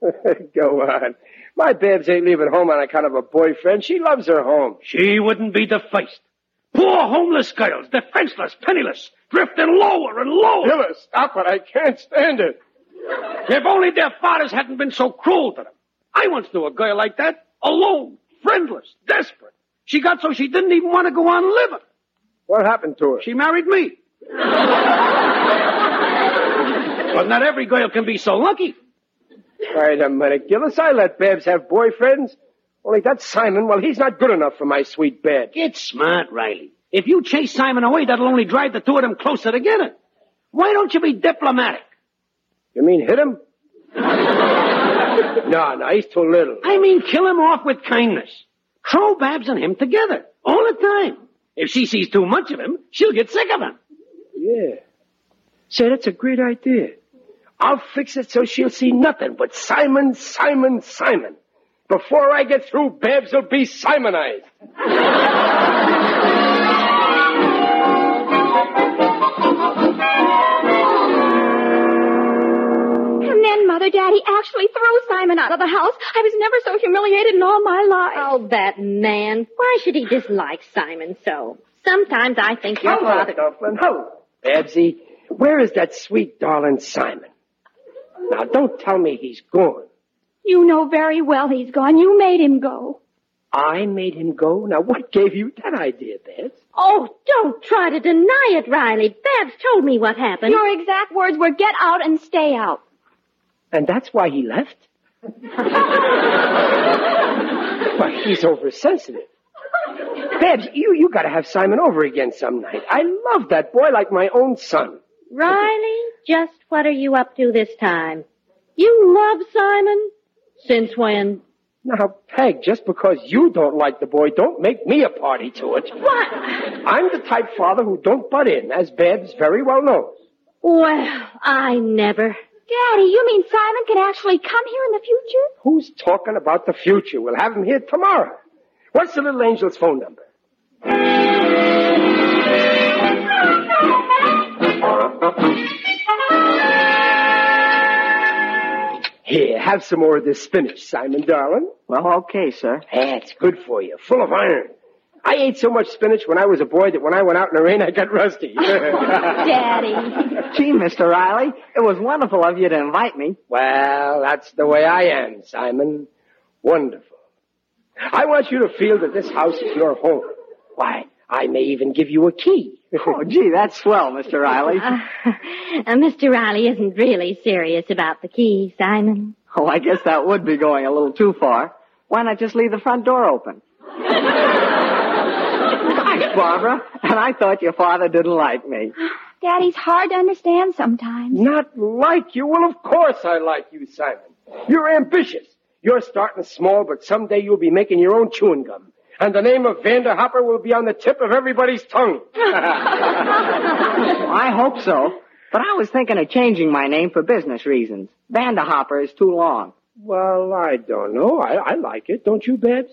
go on. My Babs ain't leaving home on account of a boyfriend. She loves her home. She wouldn't be defaced. Poor homeless girls, defenseless, penniless, drifting lower and lower. Gillis, stop it. I can't stand it. If only their fathers hadn't been so cruel to them. I once knew a girl like that, alone, friendless, desperate. She got so she didn't even want to go on living. What happened to her? She married me. but not every girl can be so lucky. Wait a minute, Gillis. I let Babs have boyfriends. Only that Simon, well, he's not good enough for my sweet bed. Get smart, Riley. If you chase Simon away, that'll only drive the two of them closer together. Why don't you be diplomatic? You mean hit him? no, no, he's too little. I mean, kill him off with kindness. Throw Babs and him together, all the time. If she sees too much of him, she'll get sick of him. Yeah. Say, that's a great idea. I'll fix it so she'll see nothing but Simon, Simon, Simon. Before I get through, Babs will be Simonized. And then Mother Daddy actually threw Simon out of the house. I was never so humiliated in all my life. Oh, that man. Why should he dislike Simon so? Sometimes I think your Hello, father... Dumpling. Hello. Babsy, where is that sweet darling Simon? Now, don't tell me he's gone. You know very well he's gone. You made him go. I made him go? Now, what gave you that idea, Babs? Oh, don't try to deny it, Riley. Babs told me what happened. Your exact words were get out and stay out. And that's why he left? but he's oversensitive. Babs, you, you gotta have Simon over again some night. I love that boy like my own son. Riley, just what are you up to this time? You love Simon? Since when? Now, Peg, just because you don't like the boy, don't make me a party to it. What? I'm the type father who don't butt in, as Babs very well knows. Well, I never. Daddy, you mean Simon can actually come here in the future? Who's talking about the future? We'll have him here tomorrow. What's the little angel's phone number? Here, have some more of this spinach, Simon, darling. Well, okay, sir. That's good for you, full of iron. I ate so much spinach when I was a boy that when I went out in the rain, I got rusty. Oh, Daddy. Gee, Mr. Riley, it was wonderful of you to invite me. Well, that's the way I am, Simon. Wonderful. I want you to feel that this house is your home. Why, I may even give you a key. Oh, gee, that's swell, Mr. Riley. Uh, uh, Mr. Riley isn't really serious about the key, Simon. Oh, I guess that would be going a little too far. Why not just leave the front door open? Gosh, Barbara, and I thought your father didn't like me. Daddy's hard to understand sometimes. Not like you? Well, of course I like you, Simon. You're ambitious. You're starting small, but someday you'll be making your own chewing gum. And the name of Vanderhopper will be on the tip of everybody's tongue. I hope so. But I was thinking of changing my name for business reasons. Vanderhopper is too long. Well, I don't know. I, I like it. Don't you, Babs?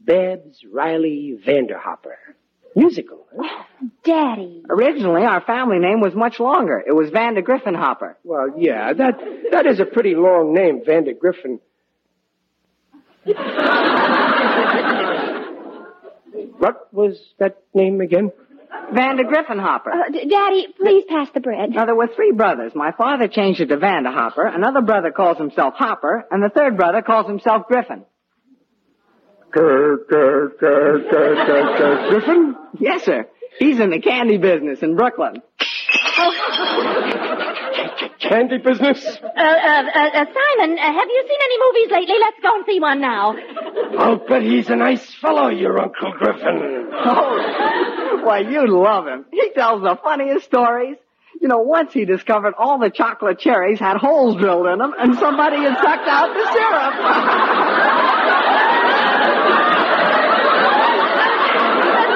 Babs Riley Vanderhopper. Musical, huh? Oh, Daddy. Originally, our family name was much longer. It was Vander Griffin Hopper. Well, yeah, that that is a pretty long name, Vander Griffin. what was that name again? Vander Griffin Hopper. Uh, D- Daddy, please pass the bread. Now, there were three brothers. My father changed it to Vander Hopper. Another brother calls himself Hopper. And the third brother calls himself Griffin. Griffin? Yes, sir. He's in the candy business in Brooklyn. Candy business? Uh, uh, uh, uh, Simon, uh, have you seen any movies lately? Let's go and see one now. I'll bet he's a nice fellow, your Uncle Griffin. Oh, why, you love him. He tells the funniest stories. You know, once he discovered all the chocolate cherries had holes drilled in them, and somebody had sucked out the syrup.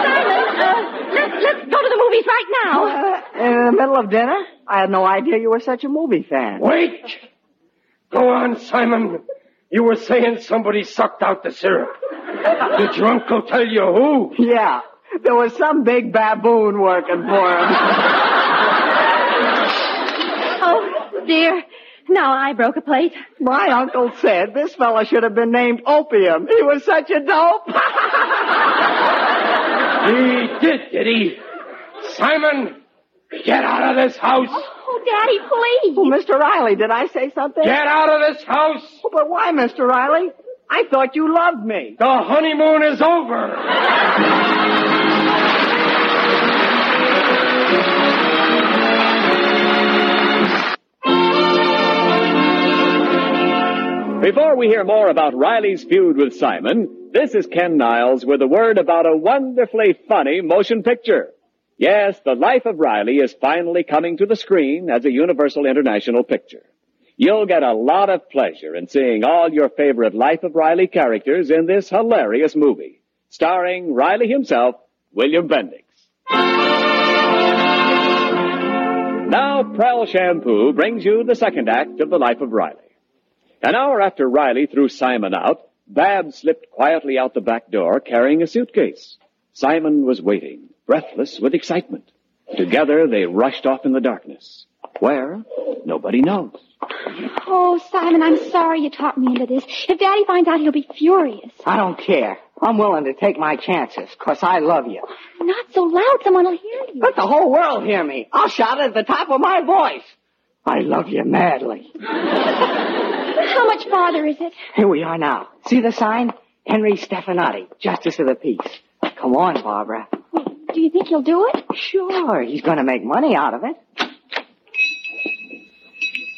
Simon, let's, let's go to the movies right now. Uh, in the middle of dinner? I had no idea you were such a movie fan. Wait! Go on, Simon. You were saying somebody sucked out the syrup. Did your uncle tell you who? Yeah. There was some big baboon working for him. Oh, dear. Now I broke a plate. My uncle said this fella should have been named Opium. He was such a dope. He did, did he? Simon, get out of this house. Oh, Daddy, please. Oh, Mr. Riley, did I say something? Get out of this house. Oh, but why, Mr. Riley? I thought you loved me. The honeymoon is over. Before we hear more about Riley's feud with Simon, this is Ken Niles with a word about a wonderfully funny motion picture. Yes, The Life of Riley is finally coming to the screen as a Universal International picture. You'll get a lot of pleasure in seeing all your favorite Life of Riley characters in this hilarious movie, starring Riley himself, William Bendix. Now, Prell Shampoo brings you the second act of the life of Riley. An hour after Riley threw Simon out, Babs slipped quietly out the back door carrying a suitcase. Simon was waiting, breathless with excitement. Together they rushed off in the darkness. Where? Nobody knows. Oh, Simon, I'm sorry you talked me into this. If Daddy finds out, he'll be furious. I don't care. I'm willing to take my chances, 'cause I love you. Not so loud, someone will hear you. Let the whole world hear me. I'll shout it at the top of my voice. I love you madly. How much farther is it? Here we are now. See the sign? Henry Stefanati, Justice of the Peace. Come on, Barbara. Do you think he'll do it? Sure, he's going to make money out of it.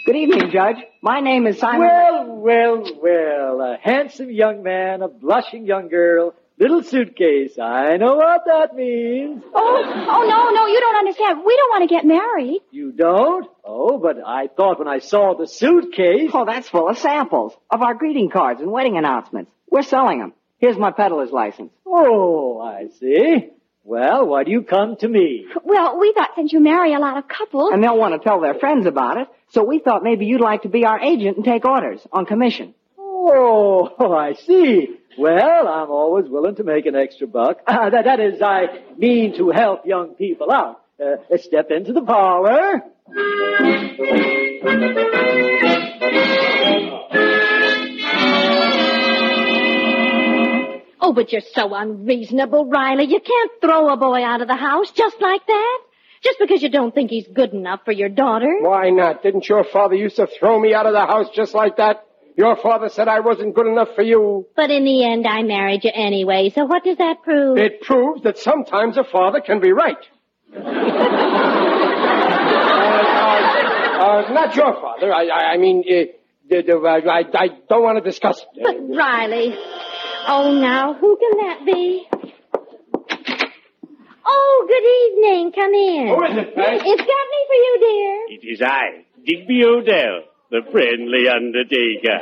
Good evening, Judge. My name is Simon. Well, well, well. A handsome young man, a blushing young girl, little suitcase. I know what that means. Oh, oh no, no, you don't understand. We don't want to get married. You don't? Oh, but I thought when I saw the suitcase. Oh, that's full of samples of our greeting cards and wedding announcements. We're selling them. Here's my peddler's license. Oh, I see. Well, why do you come to me? Well, we thought since you marry a lot of couples. And they'll want to tell their friends about it. So we thought maybe you'd like to be our agent and take orders on commission. Oh, I see. Well, I'm always willing to make an extra buck. Uh, that, that is, I mean to help young people out. Uh, step into the parlor. Oh, but you're so unreasonable, Riley. You can't throw a boy out of the house just like that. Just because you don't think he's good enough for your daughter. Why not? Didn't your father used to throw me out of the house just like that? Your father said I wasn't good enough for you. But in the end, I married you anyway, so what does that prove? It proves that sometimes a father can be right. uh, uh, not your father. I, I, I mean, uh, the, I, I don't want to discuss it. But Riley, oh now, who can that be? Oh, good evening. Come in. Who is it, Peg? It's got me for you, dear. It is I, Digby O'Dell, the friendly undertaker.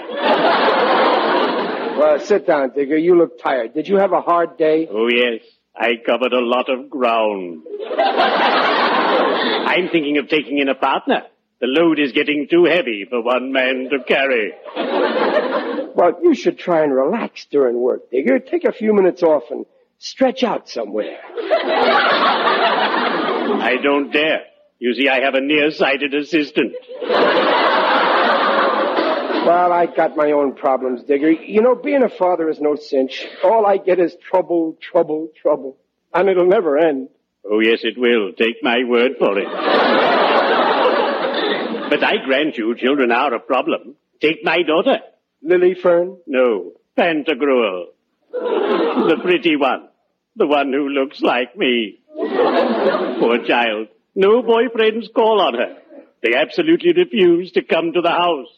Well, sit down, Digger. You look tired. Did you have a hard day? Oh, yes. I covered a lot of ground. I'm thinking of taking in a partner. The load is getting too heavy for one man to carry. Well, you should try and relax during work, Digger. Take a few minutes off and stretch out somewhere. I don't dare. You see, I have a nearsighted assistant. Well, I got my own problems, Digger. You know, being a father is no cinch. All I get is trouble, trouble, trouble. And it'll never end. Oh, yes, it will. Take my word for it. but I grant you, children are a problem. Take my daughter. Lily Fern? No, Pantagruel. the pretty one. The one who looks like me. Poor child. No boyfriends call on her. They absolutely refuse to come to the house.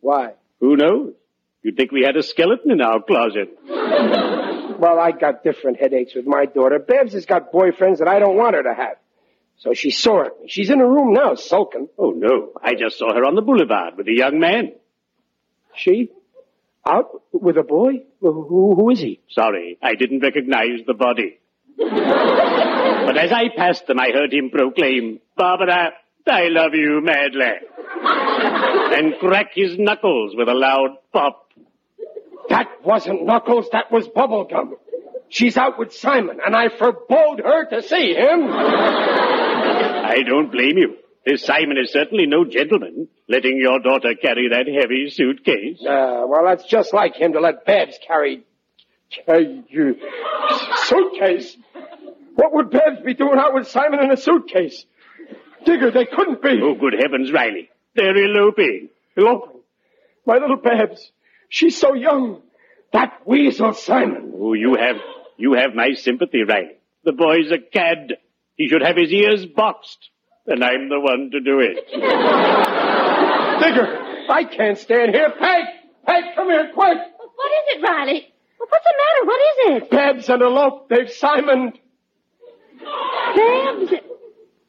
Why? Who knows? You'd think we had a skeleton in our closet. Well, I got different headaches with my daughter. Babs has got boyfriends that I don't want her to have. So she's sore at me. She's in her room now, sulking. Oh, no. I just saw her on the boulevard with a young man. She? Out with a boy? Who, who is he? Sorry, I didn't recognize the body. but as I passed them, I heard him proclaim, Barbara, I love you madly. and crack his knuckles with a loud pop. That wasn't Knuckles, that was Bubblegum. She's out with Simon, and I forbode her to see him. I don't blame you. This Simon is certainly no gentleman, letting your daughter carry that heavy suitcase. Uh, well, that's just like him to let Babs carry... carry you... suitcase. What would Babs be doing out with Simon in a suitcase? Digger, they couldn't be. Oh, good heavens, Riley. They're eloping. Eloping? My little Babs. She's so young. That weasel Simon. Oh, you have, you have my sympathy, Riley. The boy's a cad. He should have his ears boxed. And I'm the one to do it. Digger, I can't stand here. Peg! Peg, come here, quick! What is it, Riley? What's the matter? What is it? Babs and elope. They've Simon. Babs?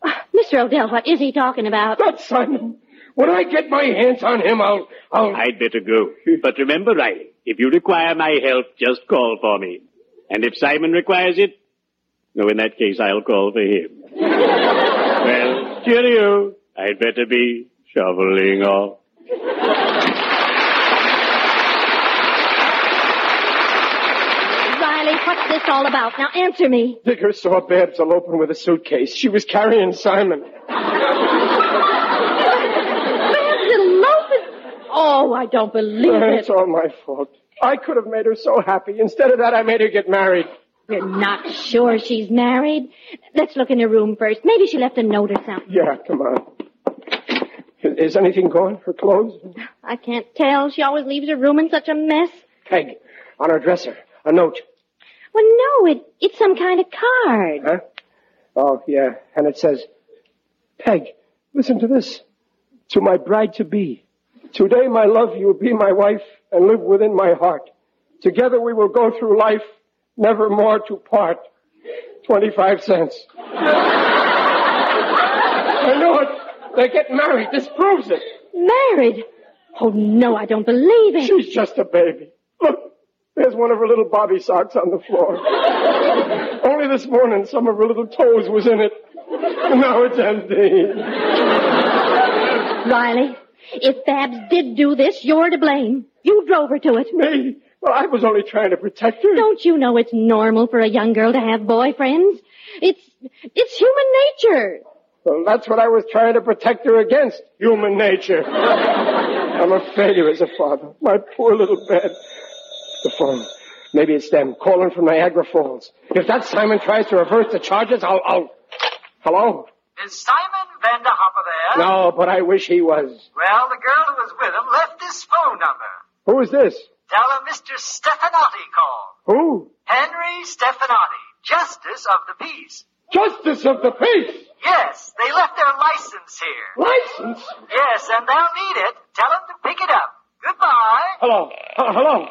Uh, Mr. O'Dell, what is he talking about? That's Simon. When I get my hands on him, I'll, I'll... I'd better go. But remember, Riley, if you require my help, just call for me. And if Simon requires it, no, in that case, I'll call for him. cheerio. I'd better be shoveling off. Riley, what's this all about? Now answer me. Digger saw Babs eloping with a suitcase. She was carrying Simon. Babs eloping. Oh, I don't believe it. It's all my fault. I could have made her so happy. Instead of that, I made her get married. You're not sure she's married? Let's look in her room first. Maybe she left a note or something. Yeah, come on. Is, is anything gone? Her clothes? I can't tell. She always leaves her room in such a mess. Peg, on her dresser, a note. Well, no, it, it's some kind of card. Huh? Oh, yeah. And it says, Peg, listen to this. To my bride to be. Today, my love, you will be my wife and live within my heart. Together we will go through life, never more to part. 25 cents. I know it. They get married. This proves it. Married? Oh, no, I don't believe it. She's just a baby. Look, there's one of her little bobby socks on the floor. Only this morning, some of her little toes was in it. Now it's empty. Riley, if Babs did do this, you're to blame. You drove her to it. Me? Well, I was only trying to protect her. Don't you know it's normal for a young girl to have boyfriends? It's, it's human nature. Well, that's what I was trying to protect her against. Human nature. I'm a failure as a father. My poor little bed. The phone. Maybe it's them calling from Niagara Falls. If that Simon tries to reverse the charges, I'll, I'll... Hello? Is Simon Vanderhopper there? No, but I wish he was. Well, the girl who was with him left this phone number. Who is this? Tell him Mr. Stefanati called. Who? Henry Stefanati, Justice of the Peace. Justice of the Peace! Yes, they left their license here. License? Yes, and they'll need it. Tell them to pick it up. Goodbye. Hello. Uh, hello.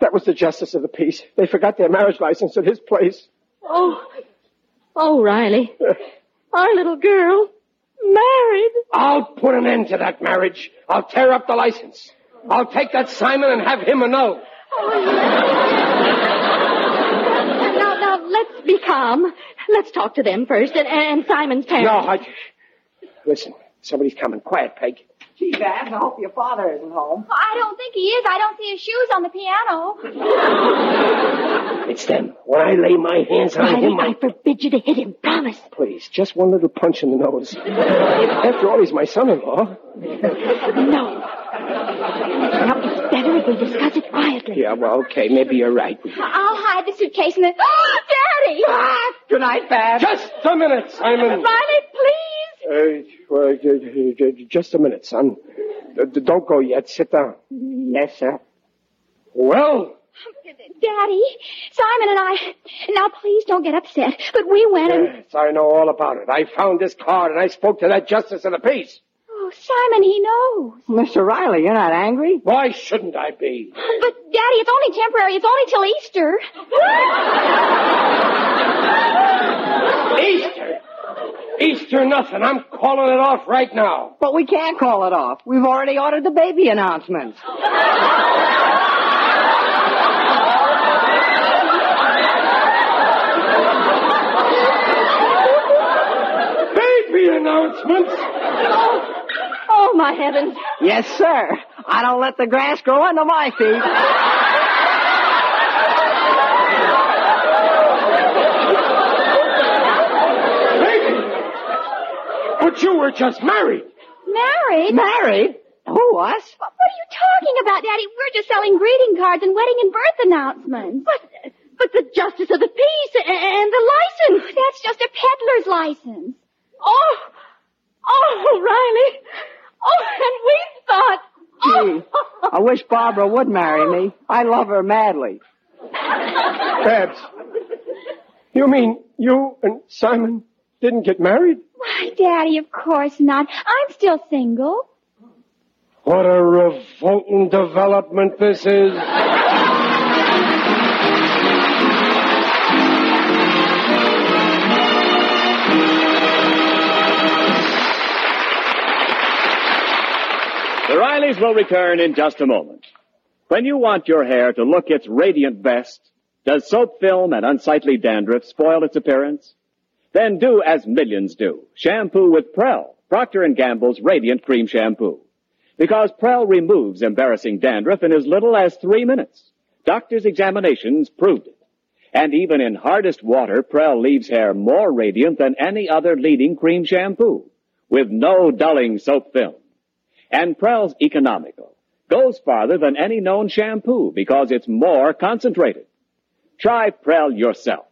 That was the Justice of the Peace. They forgot their marriage license at his place. Oh, oh, Riley. Our little girl. Married. I'll put an end to that marriage. I'll tear up the license. I'll take that Simon and have him a annul. Now, now, let's be calm. Let's talk to them first, and, and Simon's parents. No. I... Listen, somebody's coming. Quiet, Peg. Gee, Babs, I hope your father isn't home. I don't think he is. I don't see his shoes on the piano. It's them. When I lay my hands on Riley, him, I... I forbid you to hit him. Promise. Please, just one little punch in the nose. After all, he's my son-in-law. No. Now, it's better if we discuss it quietly. Yeah, well, okay, maybe you're right. I'll hide the suitcase in the... Oh, Daddy! Ah, good night, Babs. Just a minute, Simon. Riley, please! Uh, well, just a minute, son. Don't go yet. Sit down. Yes, sir. Well, Daddy, Simon and I... Now, please don't get upset, but we went and... yes, I know all about it. I found this card and I spoke to that justice of the peace. Oh, Simon, he knows. Mr. Riley, you're not angry? Why shouldn't I be? But, Daddy, it's only temporary. It's only till Easter. Easter? Easter nothing. I'm calling it off right now. But we can't call it off. We've already ordered the baby announcements. Baby announcements? Oh, my heavens. Yes, sir. I don't let the grass grow under my feet. But you were just married. Married? Married? Who, us? What are you talking about, Daddy? We're just selling greeting cards and wedding and birth announcements. But, but the justice of the peace a- and the license. That's just a peddler's license. Oh, oh, Riley. Oh, and we thought. Gee, oh. I wish Barbara would marry me. I love her madly. Babs, you mean you and Simon didn't get married? Why, Daddy, of course not. I'm still single. What a revolting development this is. The Rileys will return in just a moment. When you want your hair to look its radiant best, does soap film and unsightly dandruff spoil its appearance? Then do as millions do. Shampoo with Prell, Procter & Gamble's Radiant Cream Shampoo. Because Prell removes embarrassing dandruff in as little as three minutes. Doctors' examinations proved it. And even in hardest water, Prell leaves hair more radiant than any other leading cream shampoo, with no dulling soap film. And Prell's economical, goes farther than any known shampoo because it's more concentrated. Try Prell yourself.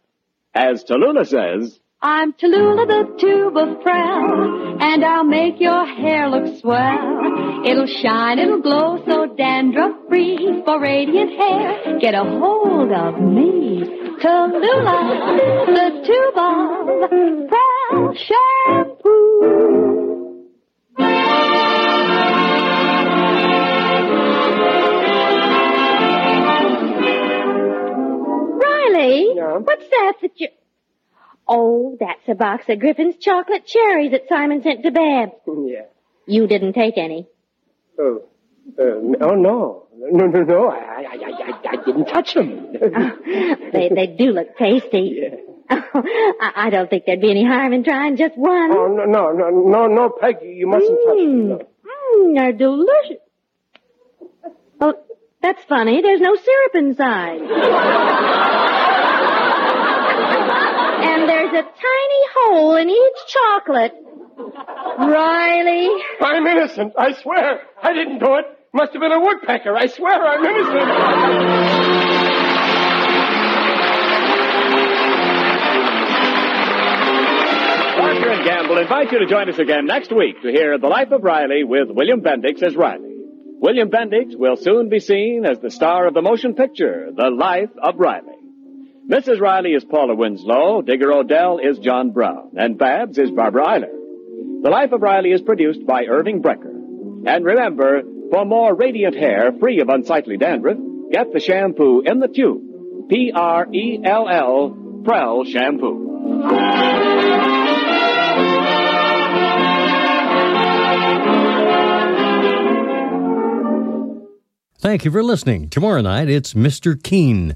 As Tallulah says, I'm Tallulah, the tube of Prell, and I'll make your hair look swell. It'll shine, it'll glow so dandruff free for radiant hair. Get a hold of me, Tallulah, the tube of Prell shampoo. Riley, what's that that you... Oh, that's a box of Griffin's chocolate cherries that Simon sent to Bab. Yeah. You didn't take any. Oh. Uh, oh, no. No, no, no. I, I, I, I, I didn't touch them. They, they do look tasty. I, I don't think there'd be any harm in trying just one. Oh, no, no, no, no, no, Peg, you mustn't touch them. No. Mm, they're delicious. Oh, that's funny. There's no syrup inside. and there's a tiny hole in each chocolate. Riley. I'm innocent. I swear. I didn't do it. Must have been a woodpecker. I swear I'm innocent. Procter and Gamble invite you to join us again next week to hear The Life of Riley with William Bendix as Riley. William Bendix will soon be seen as the star of the motion picture, The Life of Riley. Mrs. Riley is Paula Winslow, Digger O'Dell is John Brown, and Babs is Barbara Eiler. The Life of Riley is produced by Irving Brecher. And remember, for more radiant hair free of unsightly dandruff, get the shampoo in the tube. P-R-E-L-L, Prell Shampoo. Thank you for listening. Tomorrow night, it's Mr. Keen,